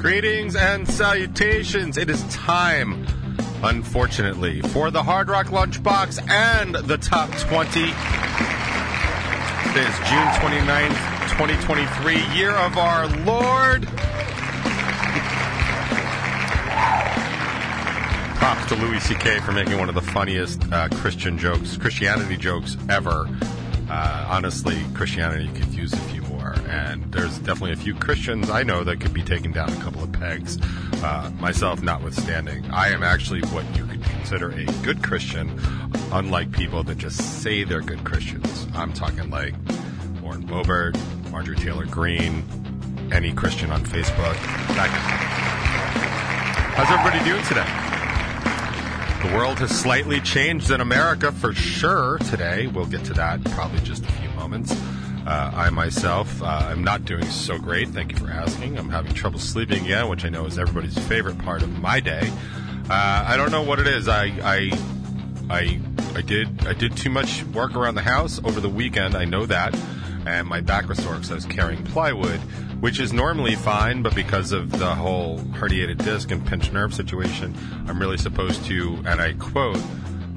Greetings and salutations. It is time, unfortunately, for the Hard Rock Lunchbox and the Top 20. It is June 29th, 2023, year of our Lord. Props to Louis C.K. for making one of the funniest uh, Christian jokes, Christianity jokes ever. Uh, honestly, Christianity could use a few and there's definitely a few Christians I know that could be taken down a couple of pegs, uh, myself notwithstanding. I am actually what you could consider a good Christian, unlike people that just say they're good Christians. I'm talking like Lauren Boebert, Marjorie Taylor Greene, any Christian on Facebook. How's everybody doing today? The world has slightly changed in America for sure today. We'll get to that in probably just a few moments. Uh, I myself, uh, am not doing so great. Thank you for asking. I'm having trouble sleeping again, which I know is everybody's favorite part of my day. Uh, I don't know what it is. I, I, I, I did, I did too much work around the house over the weekend. I know that, and my back was sore because I was carrying plywood, which is normally fine, but because of the whole herniated disc and pinched nerve situation, I'm really supposed to, and I quote,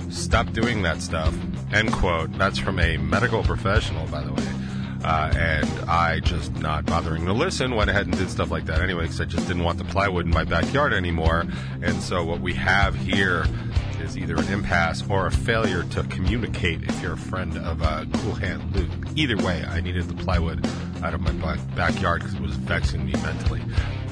stop doing that stuff. End quote. That's from a medical professional, by the way. Uh, and I just not bothering to listen, went ahead and did stuff like that anyway, because I just didn't want the plywood in my backyard anymore. And so what we have here is either an impasse or a failure to communicate if you're a friend of uh, Cool Hand Luke. Either way, I needed the plywood out of my backyard because it was vexing me mentally.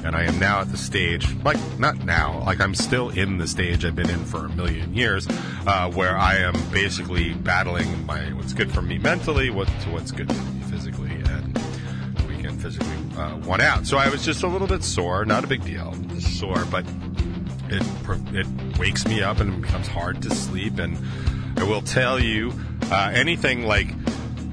And I am now at the stage, like, not now, like I'm still in the stage I've been in for a million years, uh, where I am basically battling my what's good for me mentally, what to what's good for me physically uh, won out. So I was just a little bit sore, not a big deal, sore, but it it wakes me up and it becomes hard to sleep. And I will tell you, uh, anything like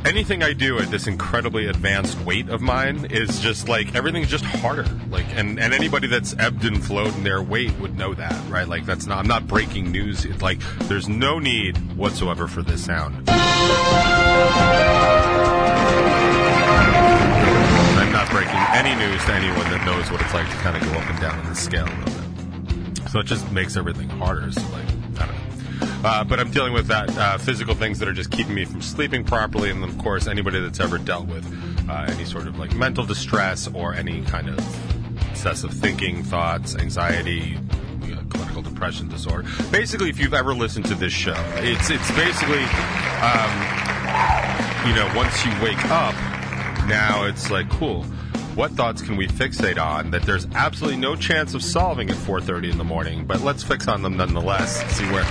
anything I do at this incredibly advanced weight of mine is just like everything's just harder. Like, and and anybody that's ebbed and flowed in their weight would know that, right? Like, that's not I'm not breaking news. It's like there's no need whatsoever for this sound. Any news to anyone that knows what it's like to kind of go up and down on the scale a little bit. So it just makes everything harder. So like, I don't know. Uh, but I'm dealing with that uh, physical things that are just keeping me from sleeping properly, and of course, anybody that's ever dealt with uh, any sort of like mental distress or any kind of excessive thinking, thoughts, anxiety, you know, clinical depression disorder. Basically, if you've ever listened to this show, it's it's basically, um, you know, once you wake up, now it's like cool. What thoughts can we fixate on that there's absolutely no chance of solving at 4:30 in the morning, but let's fix on them nonetheless. See where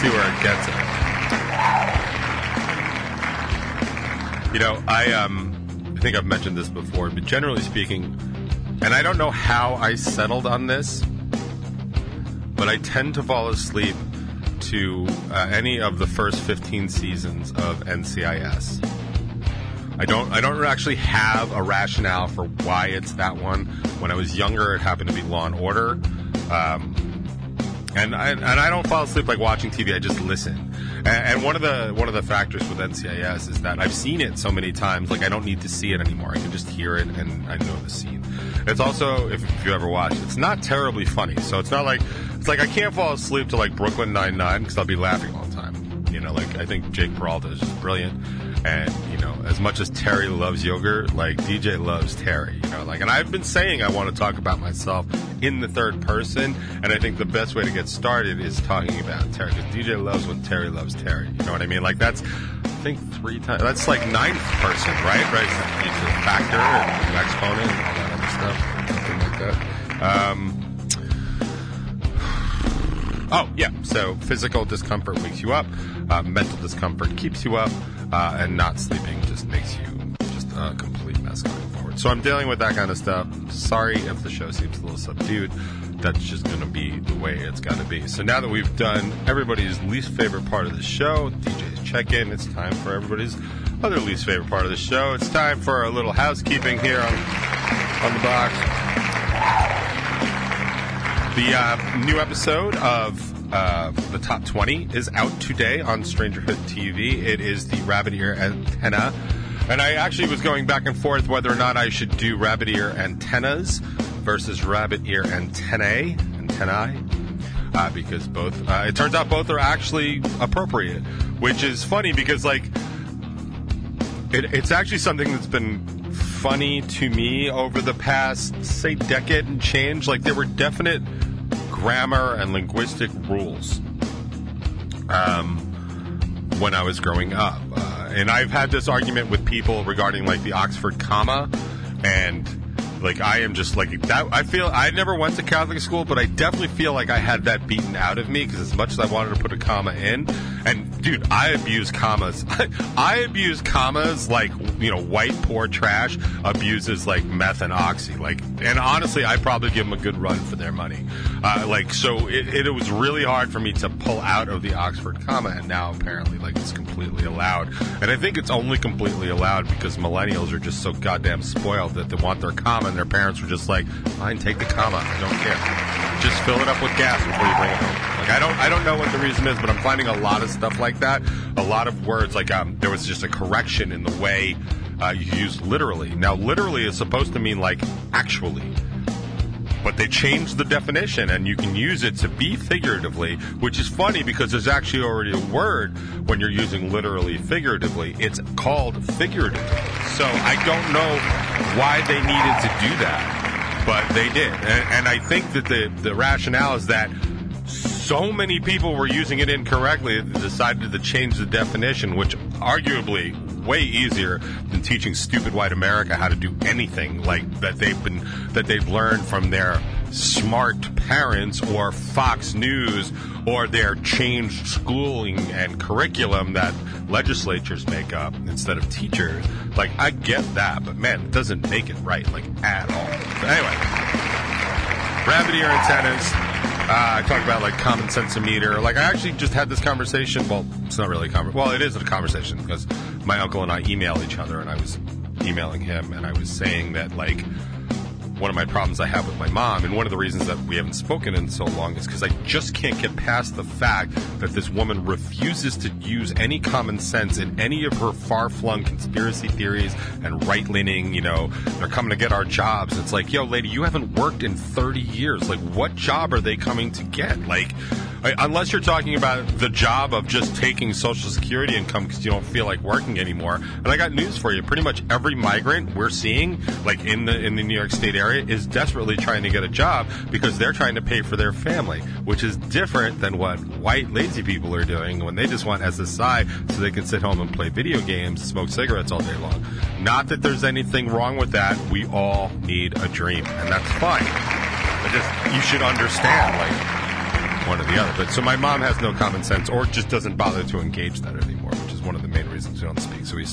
see where it gets us. You know, I um I think I've mentioned this before, but generally speaking, and I don't know how I settled on this, but I tend to fall asleep to uh, any of the first 15 seasons of NCIS. I don't I don't actually have a rationale for why it's that one. When I was younger, it happened to be Law and Order. Um, and I, and I don't fall asleep like watching TV. I just listen. And, and one of the one of the factors with NCIS is that I've seen it so many times. Like I don't need to see it anymore. I can just hear it and I know the scene. It's also if, if you ever watch, it's not terribly funny. So it's not like it's like I can't fall asleep to like Brooklyn Nine Nine because I'll be laughing all the time. You know, like I think Jake Peralta is brilliant. And you know, as much as Terry loves yogurt, like DJ loves Terry. You know, like, and I've been saying I want to talk about myself in the third person, and I think the best way to get started is talking about Terry because DJ loves when Terry loves Terry. You know what I mean? Like that's, I think three times. That's like ninth person, right? Right? It's a factor and exponent and all that other stuff, something like that. Um, Oh, yeah. So physical discomfort wakes you up, uh, mental discomfort keeps you up, uh, and not sleeping just makes you just a complete mess going forward. So I'm dealing with that kind of stuff. Sorry if the show seems a little subdued. That's just going to be the way it's got to be. So now that we've done everybody's least favorite part of the show, DJ's check in, it's time for everybody's other least favorite part of the show. It's time for a little housekeeping here on, on the box. The uh, new episode of uh, the Top 20 is out today on Strangerhood TV. It is the rabbit ear antenna. And I actually was going back and forth whether or not I should do rabbit ear antennas versus Rabbit Ear Antennae, Antennae, uh, because both, uh, it turns out both are actually appropriate, which is funny because, like, it, it's actually something that's been funny to me over the past, say, decade and change. Like, there were definite grammar and linguistic rules um, when I was growing up. Uh, and I've had this argument with people regarding, like, the Oxford comma. And, like, I am just like that. I feel I never went to Catholic school, but I definitely feel like I had that beaten out of me because as much as I wanted to put a comma in, and dude, I abuse commas. I abuse commas like you know white poor trash abuses like meth and oxy. Like, and honestly, I probably give them a good run for their money. Uh, like, so it, it, it was really hard for me to pull out of the Oxford comma, and now apparently like it's completely allowed. And I think it's only completely allowed because millennials are just so goddamn spoiled that they want their comma, and their parents were just like, "Fine, take the comma. I don't care. Just fill it up with gas before you bring it home." Like I don't, I don't know what the reason is, but I'm finding a lot of stuff like that. A lot of words, like um, there was just a correction in the way uh, you use literally. Now, literally is supposed to mean like actually. But they changed the definition, and you can use it to be figuratively, which is funny because there's actually already a word when you're using literally figuratively. It's called figuratively. So I don't know why they needed to do that, but they did. And, and I think that the, the rationale is that so many people were using it incorrectly they decided to change the definition, which arguably way easier than teaching stupid white America how to do anything like that they've been that they've learned from their smart parents or Fox News or their changed schooling and curriculum that legislatures make up instead of teachers. Like I get that, but man, it doesn't make it right like at all. Anyway, gravity ear antennas. Uh, I talk about like common sense meter. Like I actually just had this conversation. Well, it's not really a conversation. Well, it is a conversation because my uncle and I email each other, and I was emailing him, and I was saying that like one of my problems I have with my mom, and one of the reasons that we haven't spoken in so long is because I just can't get past the fact that this woman refuses to use any common sense in any of her far flung conspiracy theories and right leaning, you know, they're coming to get our jobs. It's like, yo, lady, you haven't worked in 30 years. Like, what job are they coming to get? Like, unless you're talking about the job of just taking Social Security income because you don't feel like working anymore. And I got news for you: pretty much every migrant we're seeing, like in the in the New York State area, is desperately trying to get a job because they're trying to pay for their family, which is different than what white lazy people are doing when they just want SSI so they can sit home and play video games, smoke cigarettes all day long. Not that there's anything wrong with that. We all need a dream, and that's fine. But just you should understand, like one or the other. But so my mom has no common sense, or just doesn't bother to engage that anymore, which is one of the main reasons we don't speak. So we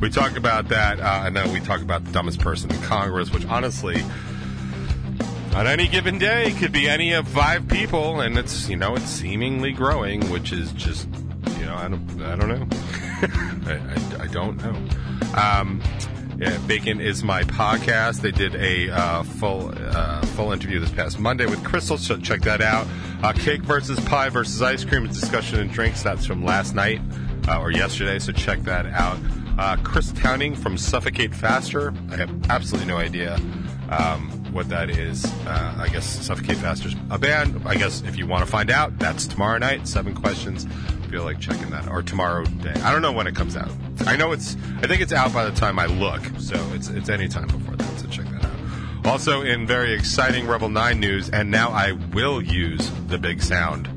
we talk about that, uh, and then we talk about the dumbest person in Congress, which honestly. On any given day, could be any of five people, and it's you know it's seemingly growing, which is just you know I don't I don't know I, I, I, don't know. Um, yeah, Bacon is my podcast. They did a uh, full uh, full interview this past Monday with Crystal, so check that out. Uh, cake versus pie versus ice cream, a discussion and drinks. That's from last night uh, or yesterday, so check that out. Uh, Chris Towning from Suffocate Faster. I have absolutely no idea um, what that is. Uh, I guess Suffocate Faster's a band. I guess if you want to find out, that's tomorrow night. Seven questions feel like checking that or tomorrow day. I don't know when it comes out. I know it's. I think it's out by the time I look, so it's it's any time before that. So check that out. Also, in very exciting Revel Nine news, and now I will use the big sound.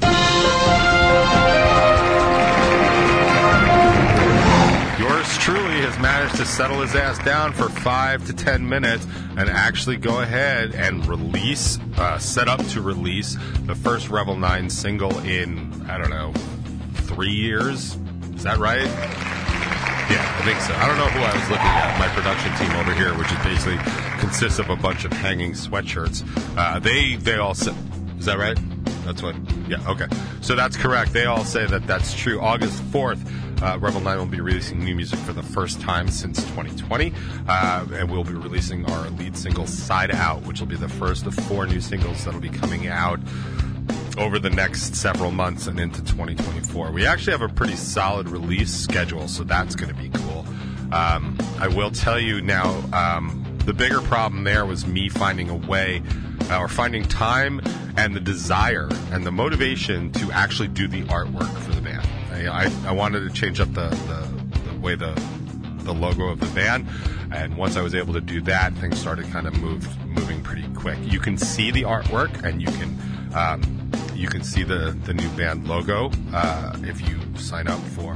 Truly has managed to settle his ass down for five to ten minutes and actually go ahead and release, uh, set up to release the first Revel 9 single in, I don't know, three years. Is that right? Yeah, I think so. I don't know who I was looking at. My production team over here, which is basically consists of a bunch of hanging sweatshirts. Uh, they they all say, is that right? That's what. Yeah. Okay. So that's correct. They all say that that's true. August fourth. Uh, Revel 9 will be releasing new music for the first time since 2020, uh, and we'll be releasing our lead single "Side Out," which will be the first of four new singles that'll be coming out over the next several months and into 2024. We actually have a pretty solid release schedule, so that's going to be cool. Um, I will tell you now, um, the bigger problem there was me finding a way uh, or finding time and the desire and the motivation to actually do the artwork. I, I, I wanted to change up the, the, the way the the logo of the band. And once I was able to do that, things started kind of move, moving pretty quick. You can see the artwork and you can um, you can see the the new band logo uh, if you sign up for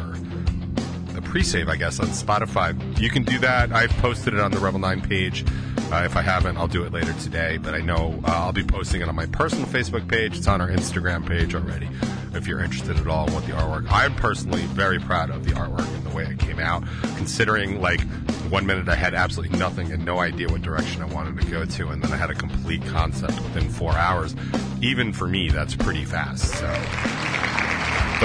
the pre-save, I guess, on Spotify. You can do that. I've posted it on the Revel Nine page. Uh, if I haven't, I'll do it later today. But I know uh, I'll be posting it on my personal Facebook page. It's on our Instagram page already. If you're interested at all in what the artwork, I'm personally very proud of the artwork and the way it came out. Considering like one minute I had absolutely nothing and no idea what direction I wanted to go to, and then I had a complete concept within four hours. Even for me, that's pretty fast. So.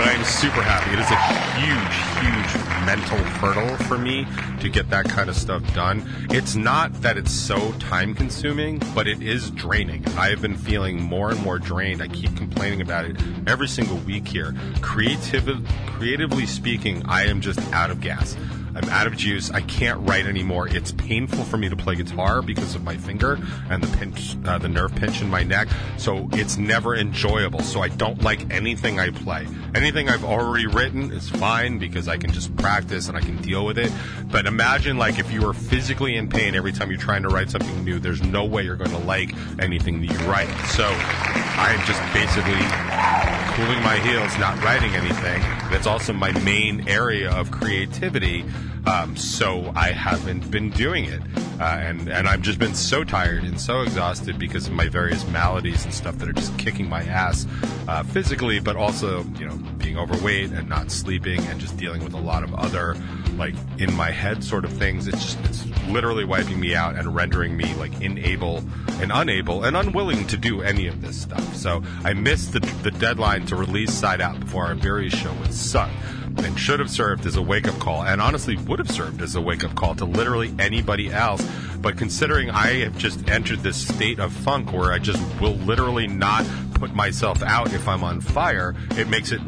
But I'm super happy. It is a huge, huge mental hurdle for me to get that kind of stuff done. It's not that it's so time consuming, but it is draining. I have been feeling more and more drained. I keep complaining about it every single week here. Creativ- creatively speaking, I am just out of gas. I'm out of juice. I can't write anymore. It's painful for me to play guitar because of my finger and the pinch, uh, the nerve pinch in my neck. So it's never enjoyable. So I don't like anything I play. Anything I've already written is fine because I can just practice and I can deal with it. But imagine like if you are physically in pain every time you're trying to write something new, there's no way you're going to like anything that you write. So I'm just basically cooling my heels, not writing anything. That's also my main area of creativity. Um, so I haven't been doing it, uh, and and I've just been so tired and so exhausted because of my various maladies and stuff that are just kicking my ass uh, physically, but also you know being overweight and not sleeping and just dealing with a lot of other like in my head sort of things. It's just it's literally wiping me out and rendering me like unable and unable and unwilling to do any of this stuff. So I missed the, the deadline to release Side Out before our very show with Sun and should have served as a wake up call, and honestly would have served as a wake up call to literally anybody else. But considering I have just entered this state of funk where I just will literally not put myself out if I'm on fire, it makes it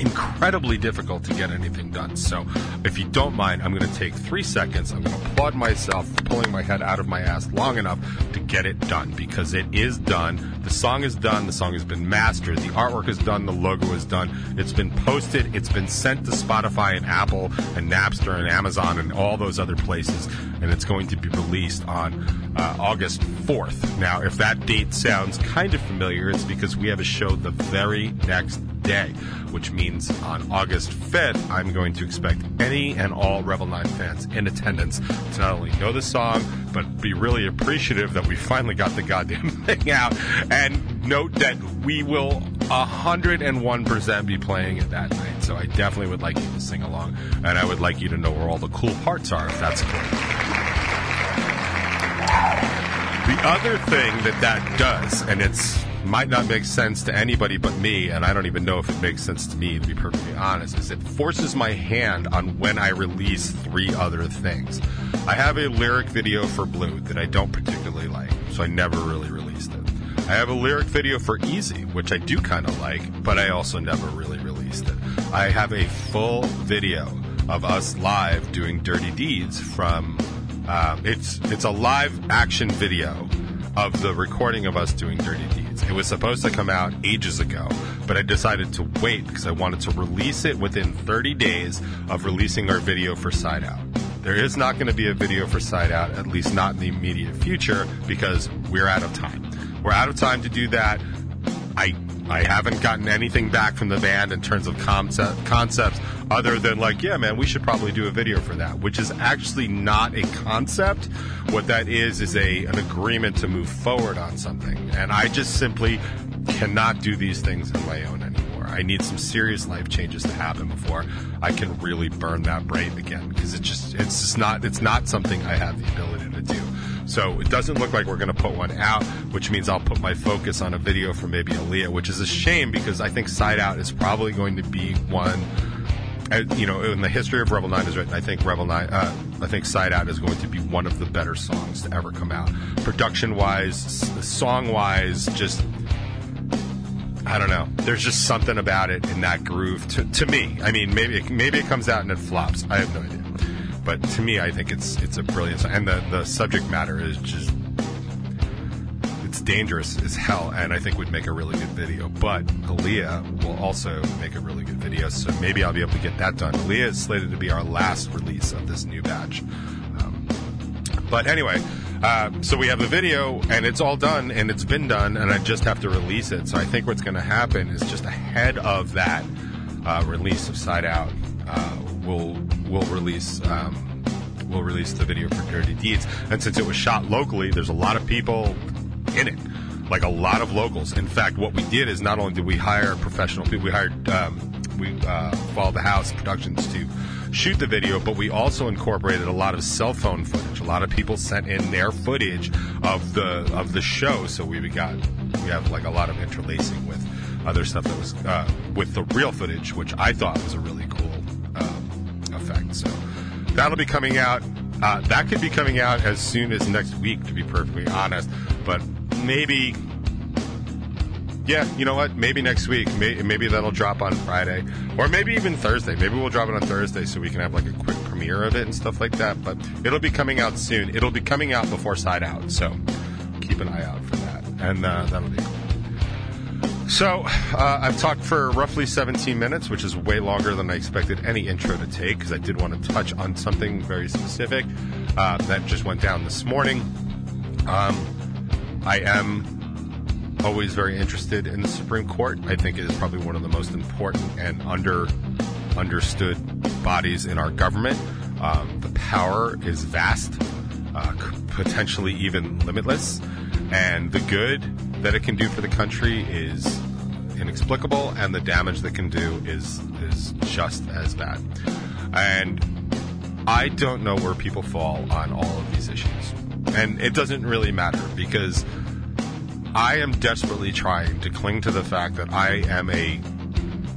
incredibly difficult to get anything done. So, if you don't mind, I'm going to take three seconds. I'm going to applaud myself for pulling my head out of my ass long enough to get it done because it is done. The song is done. The song has been mastered. The artwork is done. The logo is done. It's been posted. It's been sent to Spotify and Apple and Napster and Amazon and all those other places. And it's going to be released on uh, August 4th. Now, if that date sounds kind of familiar, it's because we have a show the very next day, which means on August 5th, I'm going to expect any and all Revel 9 fans in attendance to not only know the song, but be really appreciative that we finally got the goddamn thing out. And note that we will 101% be playing it that night. So I definitely would like you to sing along, and I would like you to know where all the cool parts are, if that's cool. The other thing that that does, and it's might not make sense to anybody but me, and I don't even know if it makes sense to me, to be perfectly honest, is it forces my hand on when I release three other things. I have a lyric video for Blue that I don't particularly like, so I never really released it. I have a lyric video for Easy, which I do kind of like, but I also never really released it. I have a full video of us live doing Dirty Deeds from. Um, it's it's a live action video of the recording of us doing Dirty Deeds. It was supposed to come out ages ago, but I decided to wait because I wanted to release it within 30 days of releasing our video for Side Out. There is not going to be a video for Side Out, at least not in the immediate future, because we're out of time. We're out of time to do that. I I haven't gotten anything back from the band in terms of concept, concepts other than like, yeah, man, we should probably do a video for that, which is actually not a concept. What that is is a an agreement to move forward on something, and I just simply cannot do these things on my own anymore. I need some serious life changes to happen before I can really burn that brain again because it just it's just not it's not something I have the ability to do. So it doesn't look like we're going to put one out, which means I'll put my focus on a video for maybe Aliya, which is a shame because I think Side Out is probably going to be one. uh, You know, in the history of Revel Nine is written, I think Revel Nine, uh, I think Side Out is going to be one of the better songs to ever come out. Production wise, song wise, just I don't know. There's just something about it in that groove to, to me. I mean, maybe maybe it comes out and it flops. I have no idea. But to me, I think it's it's a brilliant song. and the the subject matter is just it's dangerous as hell, and I think would make a really good video. But Aliya will also make a really good video, so maybe I'll be able to get that done. Aliya is slated to be our last release of this new batch. Um, but anyway, uh, so we have the video, and it's all done, and it's been done, and I just have to release it. So I think what's going to happen is just ahead of that uh, release of Side Out, uh, we'll we'll release. Um, we'll release the video for Dirty Deeds, and since it was shot locally, there's a lot of people in it, like a lot of locals. In fact, what we did is not only did we hire professional people, we hired um, we uh, Follow the House Productions to shoot the video, but we also incorporated a lot of cell phone footage. A lot of people sent in their footage of the of the show, so we got we have like a lot of interlacing with other stuff that was uh, with the real footage, which I thought was a really cool effect. So that'll be coming out. Uh, that could be coming out as soon as next week, to be perfectly honest. But maybe yeah, you know what? Maybe next week. Maybe that'll drop on Friday, or maybe even Thursday. Maybe we'll drop it on Thursday so we can have like a quick premiere of it and stuff like that. But it'll be coming out soon. It'll be coming out before Side Out, so keep an eye out for that, and uh, that'll be cool. So uh, I've talked for roughly 17 minutes, which is way longer than I expected any intro to take because I did want to touch on something very specific uh, that just went down this morning. Um, I am always very interested in the Supreme Court. I think it is probably one of the most important and under understood bodies in our government. Um, the power is vast, uh, potentially even limitless, and the good that it can do for the country is inexplicable, and the damage that can do is is just as bad. And I don't know where people fall on all of these issues, and it doesn't really matter because I am desperately trying to cling to the fact that I am a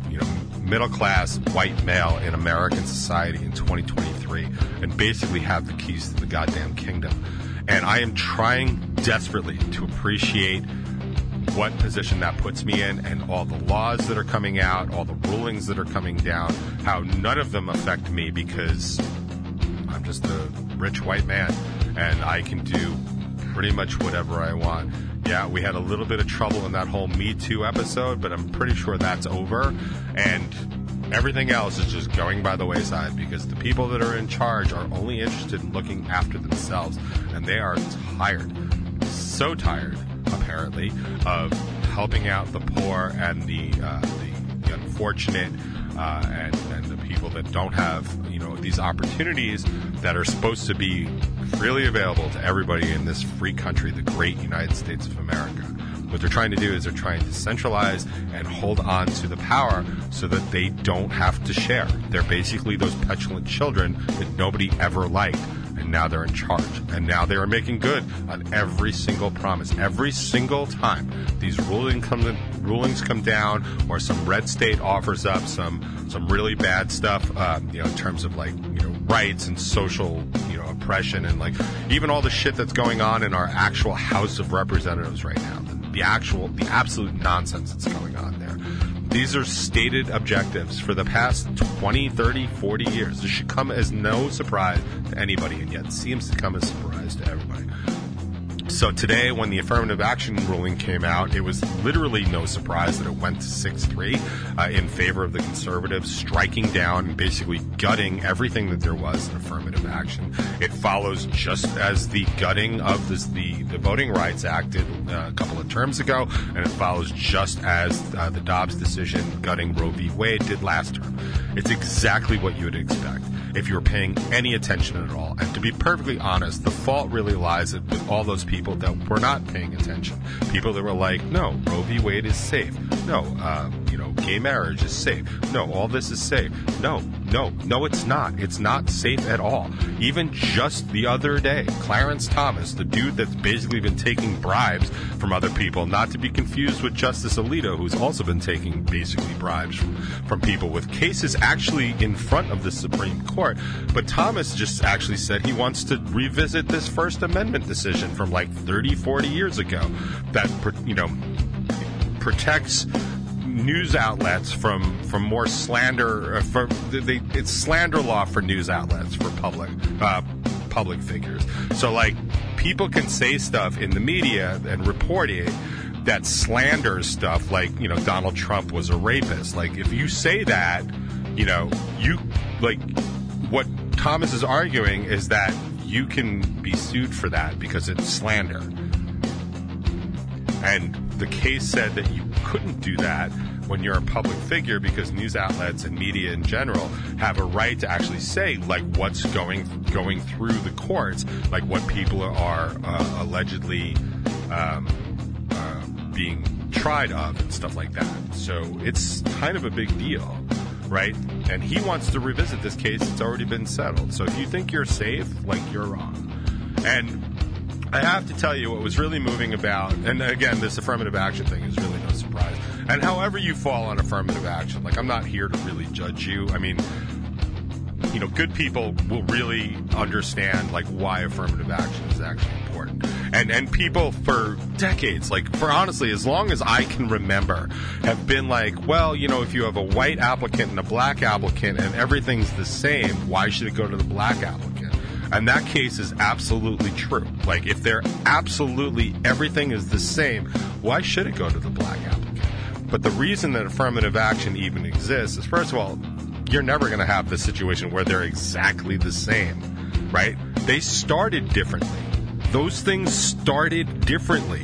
you know middle class white male in American society in 2023 and basically have the keys to the goddamn kingdom. And I am trying desperately to appreciate what position that puts me in and all the laws that are coming out, all the rulings that are coming down, how none of them affect me because I'm just a rich white man and I can do pretty much whatever I want. Yeah, we had a little bit of trouble in that whole Me Too episode, but I'm pretty sure that's over. And everything else is just going by the wayside because the people that are in charge are only interested in looking after themselves. And they are tired, so tired, apparently, of helping out the poor and the, uh, the, unfortunate uh, and, and the people that don't have, you know, these opportunities that are supposed to be freely available to everybody in this free country, the great United States of America. What they're trying to do is they're trying to centralize and hold on to the power so that they don't have to share. They're basically those petulant children that nobody ever liked and now they're in charge. And now they are making good on every single promise. Every single time these ruling come, rulings come down or some red state offers up some, some really bad stuff, uh, you know, in terms of like, you know, rights and social, you know, oppression and like even all the shit that's going on in our actual House of Representatives right now. The, the actual, the absolute nonsense that's going on there. These are stated objectives for the past 20, 30, 40 years. This should come as no surprise to anybody, and yet seems to come as a surprise to everybody. So today, when the affirmative action ruling came out, it was literally no surprise that it went to 6-3 uh, in favor of the conservatives, striking down and basically gutting everything that there was in affirmative action. It follows just as the gutting of this, the, the Voting Rights Act did uh, a couple of terms ago, and it follows just as uh, the Dobbs decision gutting Roe v. Wade did last term. It's exactly what you would expect if you were paying any attention at all. And to be perfectly honest, the fault really lies with all those people that were not paying attention. People that were like, no, Roe v. Wade is safe. No, uh, you know, gay marriage is safe. No, all this is safe. No, no, no, it's not. It's not safe at all. Even just the other day, Clarence Thomas, the dude that's basically been taking bribes from other people, not to be confused with Justice Alito, who's also been taking basically bribes from, from people with cases actually in front of the Supreme Court. But Thomas just actually said he wants to revisit this First Amendment decision from like 30, 40 years ago that, you know, protects news outlets from from more slander. Uh, for they, it's slander law for news outlets for public uh, public figures. So like people can say stuff in the media and report it that slanders stuff like you know Donald Trump was a rapist. Like if you say that, you know you like what Thomas is arguing is that you can be sued for that because it's slander. And the case said that you couldn't do that when you're a public figure because news outlets and media in general have a right to actually say like what's going going through the courts, like what people are uh, allegedly um, uh, being tried of and stuff like that. So it's kind of a big deal, right? And he wants to revisit this case. It's already been settled. So if you think you're safe, like you're wrong. And I have to tell you what was really moving about, and again, this affirmative action thing is really no surprise. And however you fall on affirmative action, like I'm not here to really judge you. I mean, you know, good people will really understand like why affirmative action is actually important. And and people for decades, like for honestly, as long as I can remember, have been like, well, you know, if you have a white applicant and a black applicant and everything's the same, why should it go to the black applicant? And that case is absolutely true. Like, if they're absolutely everything is the same, why should it go to the black applicant? But the reason that affirmative action even exists is, first of all, you're never going to have the situation where they're exactly the same, right? They started differently. Those things started differently.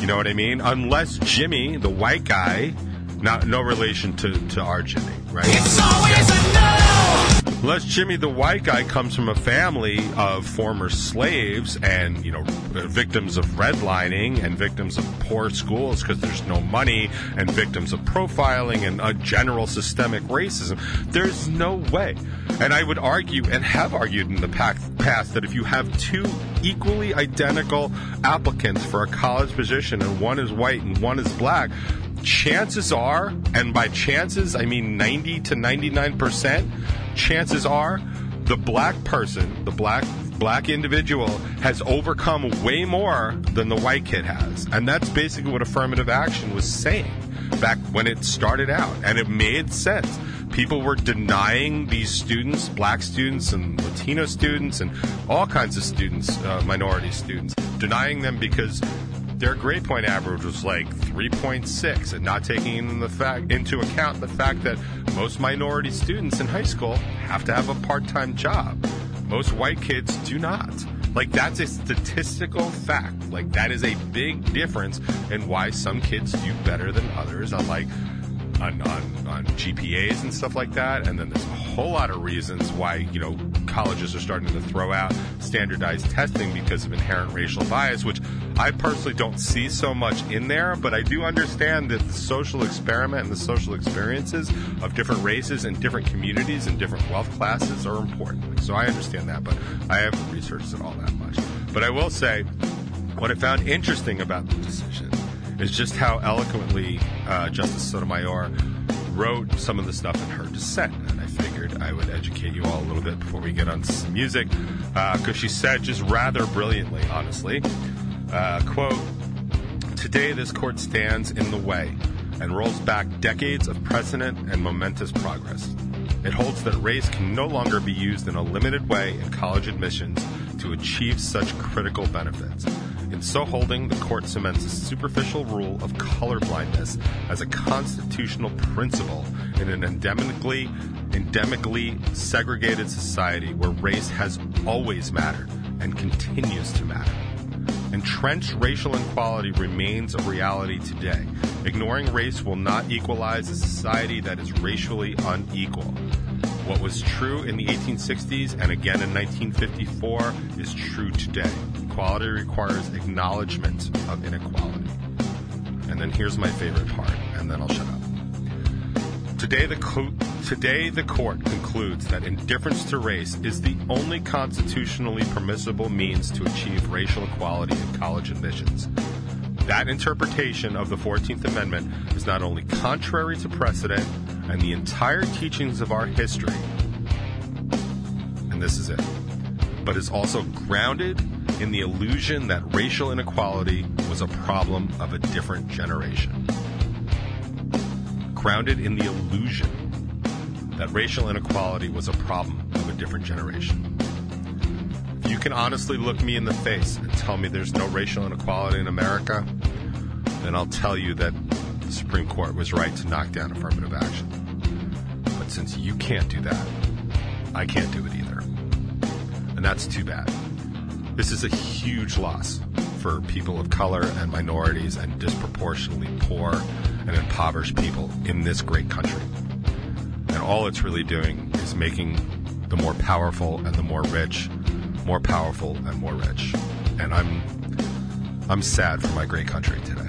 You know what I mean? Unless Jimmy, the white guy, not no relation to, to our Jimmy, right? It's always a no! Unless Jimmy the white guy comes from a family of former slaves and, you know, victims of redlining and victims of poor schools because there's no money and victims of profiling and a general systemic racism, there's no way. And I would argue and have argued in the past that if you have two equally identical applicants for a college position and one is white and one is black, chances are, and by chances I mean 90 to 99%, chances are the black person, the black black individual has overcome way more than the white kid has. And that's basically what affirmative action was saying back when it started out. And it made sense. People were denying these students, black students and Latino students and all kinds of students, uh, minority students, denying them because their grade point average was like 3.6 and not taking the fact into account the fact that most minority students in high school have to have a part-time job. Most white kids do not. Like that's a statistical fact. Like that is a big difference in why some kids do better than others. Unlike on, on, on GPAs and stuff like that. And then there's a whole lot of reasons why, you know, colleges are starting to throw out standardized testing because of inherent racial bias, which I personally don't see so much in there, but I do understand that the social experiment and the social experiences of different races and different communities and different wealth classes are important. So I understand that, but I haven't researched it all that much. But I will say, what I found interesting about the decision is just how eloquently uh, Justice Sotomayor wrote some of the stuff in her dissent. And I figured I would educate you all a little bit before we get on some music, because uh, she said just rather brilliantly, honestly, uh, quote, Today this court stands in the way and rolls back decades of precedent and momentous progress. It holds that race can no longer be used in a limited way in college admissions to achieve such critical benefits. In so holding, the court cements a superficial rule of colorblindness as a constitutional principle in an endemically, endemically segregated society where race has always mattered and continues to matter. Entrenched racial inequality remains a reality today. Ignoring race will not equalize a society that is racially unequal. What was true in the 1860s and again in 1954 is true today. Equality requires acknowledgement of inequality. And then here's my favorite part, and then I'll shut up. Today the, today, the court concludes that indifference to race is the only constitutionally permissible means to achieve racial equality in college admissions. That interpretation of the 14th Amendment is not only contrary to precedent and the entire teachings of our history, and this is it, but is also grounded in the illusion that racial inequality was a problem of a different generation. grounded in the illusion that racial inequality was a problem of a different generation. If you can honestly look me in the face and tell me there's no racial inequality in America, then I'll tell you that the Supreme Court was right to knock down affirmative action. Since you can't do that, I can't do it either. And that's too bad. This is a huge loss for people of color and minorities and disproportionately poor and impoverished people in this great country. And all it's really doing is making the more powerful and the more rich more powerful and more rich. And I'm I'm sad for my great country today.